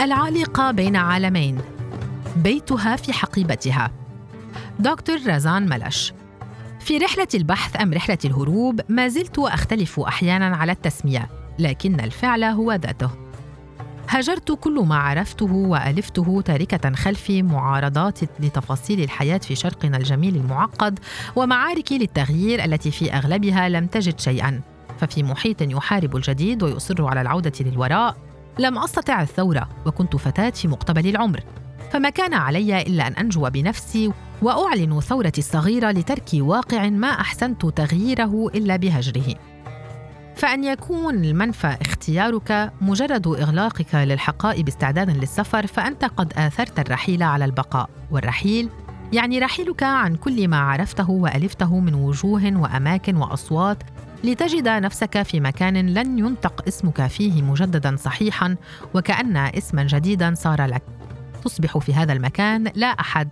العالقة بين عالمين بيتها في حقيبتها. دكتور رزان ملش. في رحلة البحث أم رحلة الهروب ما زلت أختلف أحيانا على التسمية لكن الفعل هو ذاته. هجرت كل ما عرفته وألفته تاركة خلفي معارضات لتفاصيل الحياة في شرقنا الجميل المعقد ومعارك للتغيير التي في أغلبها لم تجد شيئا. ففي محيط يحارب الجديد ويصر على العودة للوراء لم أستطع الثورة وكنت فتاة في مقتبل العمر فما كان علي إلا أن أنجو بنفسي وأعلن ثورتي الصغيرة لترك واقع ما أحسنت تغييره إلا بهجره. فأن يكون المنفى اختيارك مجرد إغلاقك للحقائب استعدادا للسفر فأنت قد آثرت الرحيل على البقاء. والرحيل يعني رحيلك عن كل ما عرفته وألفته من وجوه وأماكن وأصوات لتجد نفسك في مكان لن ينطق اسمك فيه مجددا صحيحا وكأن اسما جديدا صار لك. تصبح في هذا المكان لا أحد.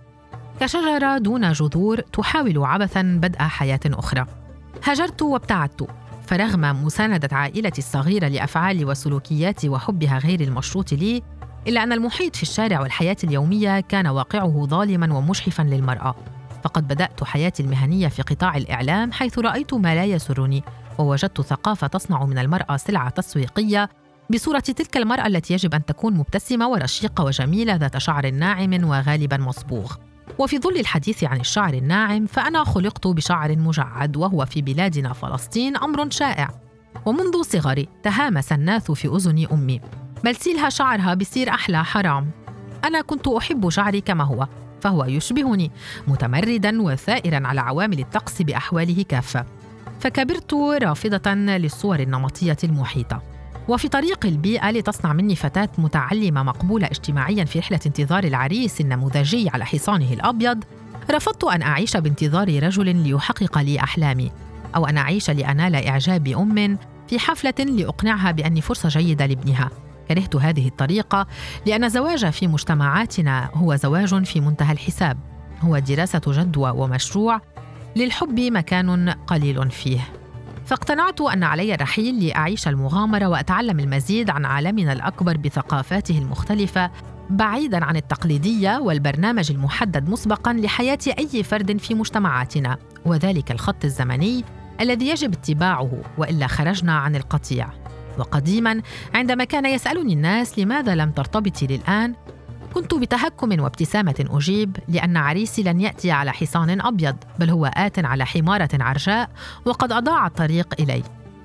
كشجرة دون جذور تحاول عبثا بدء حياة أخرى. هجرت وابتعدت. فرغم مساندة عائلتي الصغيرة لأفعالي وسلوكياتي وحبها غير المشروط لي إلا أن المحيط في الشارع والحياة اليومية كان واقعه ظالما ومجحفا للمرأة. فقد بدأت حياتي المهنية في قطاع الإعلام حيث رأيت ما لا يسرني ووجدت ثقافة تصنع من المرأة سلعة تسويقية بصورة تلك المرأة التي يجب أن تكون مبتسمة ورشيقة وجميلة ذات شعر ناعم وغالبا مصبوغ. وفي ظل الحديث عن الشعر الناعم فأنا خلقت بشعر مجعد وهو في بلادنا فلسطين أمر شائع. ومنذ صغري تهامس الناث في أذن أمي بل سيلها شعرها بصير أحلى حرام. أنا كنت أحب شعري كما هو. فهو يشبهني متمردا وثائرا على عوامل الطقس بأحواله كافة. فكبرت رافضة للصور النمطية المحيطة. وفي طريق البيئة لتصنع مني فتاة متعلمة مقبولة اجتماعيا في رحلة انتظار العريس النموذجي على حصانه الأبيض رفضت أن أعيش بانتظار رجل ليحقق لي أحلامي أو أن أعيش لأنال إعجاب أم في حفلة لأقنعها بأني فرصة جيدة لابنها. كرهت هذه الطريقة لأن الزواج في مجتمعاتنا هو زواج في منتهى الحساب. هو دراسة جدوى ومشروع للحب مكان قليل فيه. فاقتنعت أن علي الرحيل لأعيش المغامرة وأتعلم المزيد عن عالمنا الأكبر بثقافاته المختلفة بعيدا عن التقليدية والبرنامج المحدد مسبقا لحياة أي فرد في مجتمعاتنا. وذلك الخط الزمني الذي يجب اتباعه وإلا خرجنا عن القطيع. وقديما عندما كان يسألني الناس لماذا لم ترتبطي للآن كنت بتهكم وابتسامة أجيب لأن عريسي لن يأتي على حصان أبيض بل هو آت على حمارة عرجاء وقد أضاع الطريق إلي.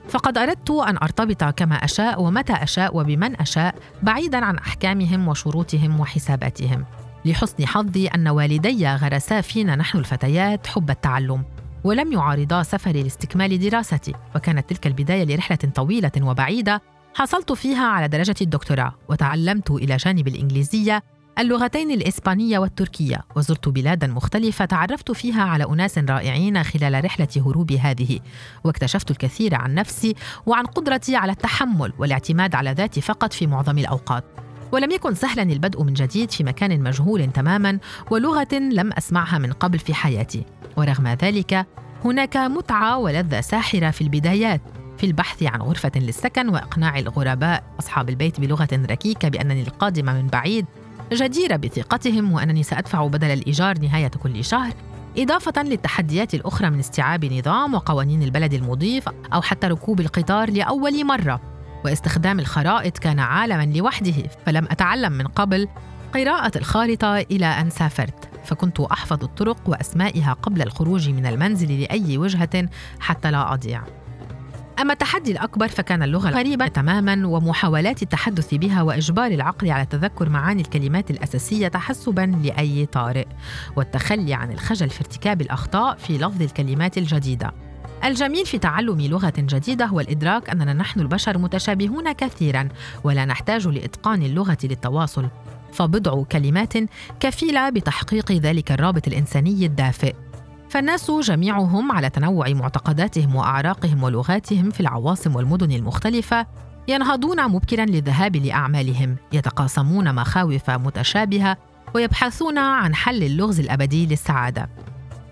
فقد أردت أن أرتبط كما أشاء ومتى أشاء وبمن أشاء بعيدا عن أحكامهم وشروطهم وحساباتهم. لحسن حظي أن والدي غرسا فينا نحن الفتيات حب التعلم. ولم يعارضا سفري لاستكمال دراستي وكانت تلك البداية لرحلة طويلة وبعيدة حصلت فيها على درجة الدكتوراه وتعلمت إلى جانب الإنجليزية اللغتين الإسبانية والتركية وزرت بلادا مختلفة تعرفت فيها على أناس رائعين خلال رحلة هروبي هذه واكتشفت الكثير عن نفسي وعن قدرتي على التحمل والاعتماد على ذاتي فقط في معظم الأوقات. ولم يكن سهلا البدء من جديد في مكان مجهول تماما ولغة لم أسمعها من قبل في حياتي. ورغم ذلك هناك متعة ولذة ساحرة في البدايات في البحث عن غرفة للسكن وإقناع الغرباء أصحاب البيت بلغة ركيكة بأنني القادمة من بعيد. جديرة بثقتهم وأنني سأدفع بدل الإيجار نهاية كل شهر إضافة للتحديات الأخرى من استيعاب نظام وقوانين البلد المضيف أو حتى ركوب القطار لأول مرة. واستخدام الخرائط كان عالما لوحده فلم أتعلم من قبل قراءة الخارطة إلى أن سافرت. فكنت أحفظ الطرق وأسمائها قبل الخروج من المنزل لأي وجهة حتى لا أضيع. أما التحدي الأكبر فكان اللغة غريبة تماما ومحاولات التحدث بها وإجبار العقل على تذكر معاني الكلمات الأساسية تحسبا لأي طارئ. والتخلي عن الخجل في ارتكاب الأخطاء في لفظ الكلمات الجديدة. الجميل في تعلم لغة جديدة هو الإدراك أننا نحن البشر متشابهون كثيرا ولا نحتاج لإتقان اللغة للتواصل. فبضع كلمات كفيلة بتحقيق ذلك الرابط الإنساني الدافئ. فالناس جميعهم على تنوع معتقداتهم وأعراقهم ولغاتهم في العواصم والمدن المختلفة ينهضون مبكرا للذهاب لأعمالهم يتقاسمون مخاوف متشابهة ويبحثون عن حل اللغز الأبدي للسعادة.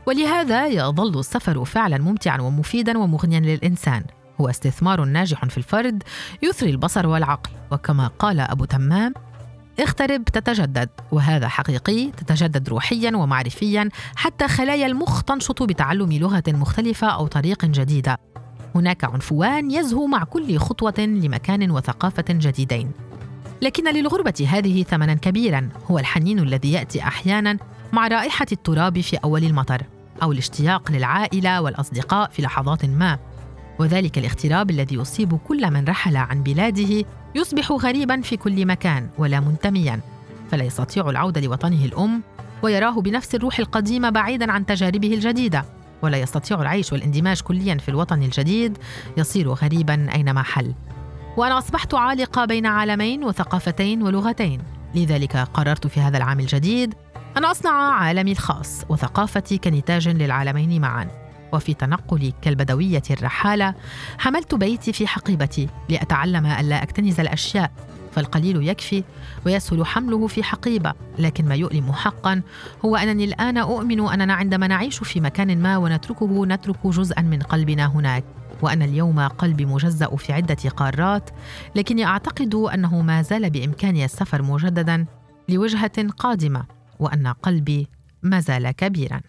ولهذا يظل السفر فعلا ممتعا ومفيدا ومغنيا للإنسان. هو استثمار ناجح في الفرد يثري البصر والعقل وكما قال أبو تمام اغترب تتجدد. وهذا حقيقي تتجدد روحيا ومعرفيا حتى خلايا المخ تنشط بتعلم لغة مختلفة أو طريق جديدة. هناك عنفوان يزهو مع كل خطوة لمكان وثقافة جديدين. لكن للغربة هذه ثمنا كبيرا هو الحنين الذي يأتي أحيانا مع رائحة التراب في أول المطر. أو الاشتياق للعائلة والأصدقاء في لحظات ما. وذلك الاغتراب الذي يصيب كل من رحل عن بلاده يصبح غريبا في كل مكان ولا منتميا. فلا يستطيع العوده لوطنه الأم ويراه بنفس الروح القديمة بعيدا عن تجاربه الجديدة. ولا يستطيع العيش والاندماج كليا في الوطن الجديد يصير غريبا أينما حل. وأنا أصبحت عالقة بين عالمين وثقافتين ولغتين. لذلك قررت في هذا العام الجديد أن أصنع عالمي الخاص وثقافتي كنتاج للعالمين معا. وفي تنقلي كالبدوية الرحالة حملت بيتي في حقيبتي لأتعلم ألا أكتنز الأشياء فالقليل يكفي ويسهل حمله في حقيبة. لكن ما يؤلم حقا هو أنني الآن أؤمن أننا عندما نعيش في مكان ما ونتركه نترك جزءا من قلبنا هناك. وأن اليوم قلبي مجزأ في عدة قارات لكني أعتقد أنه ما زال بإمكاني السفر مجددا لوجهة قادمة. وأن قلبي ما زال كبيراً.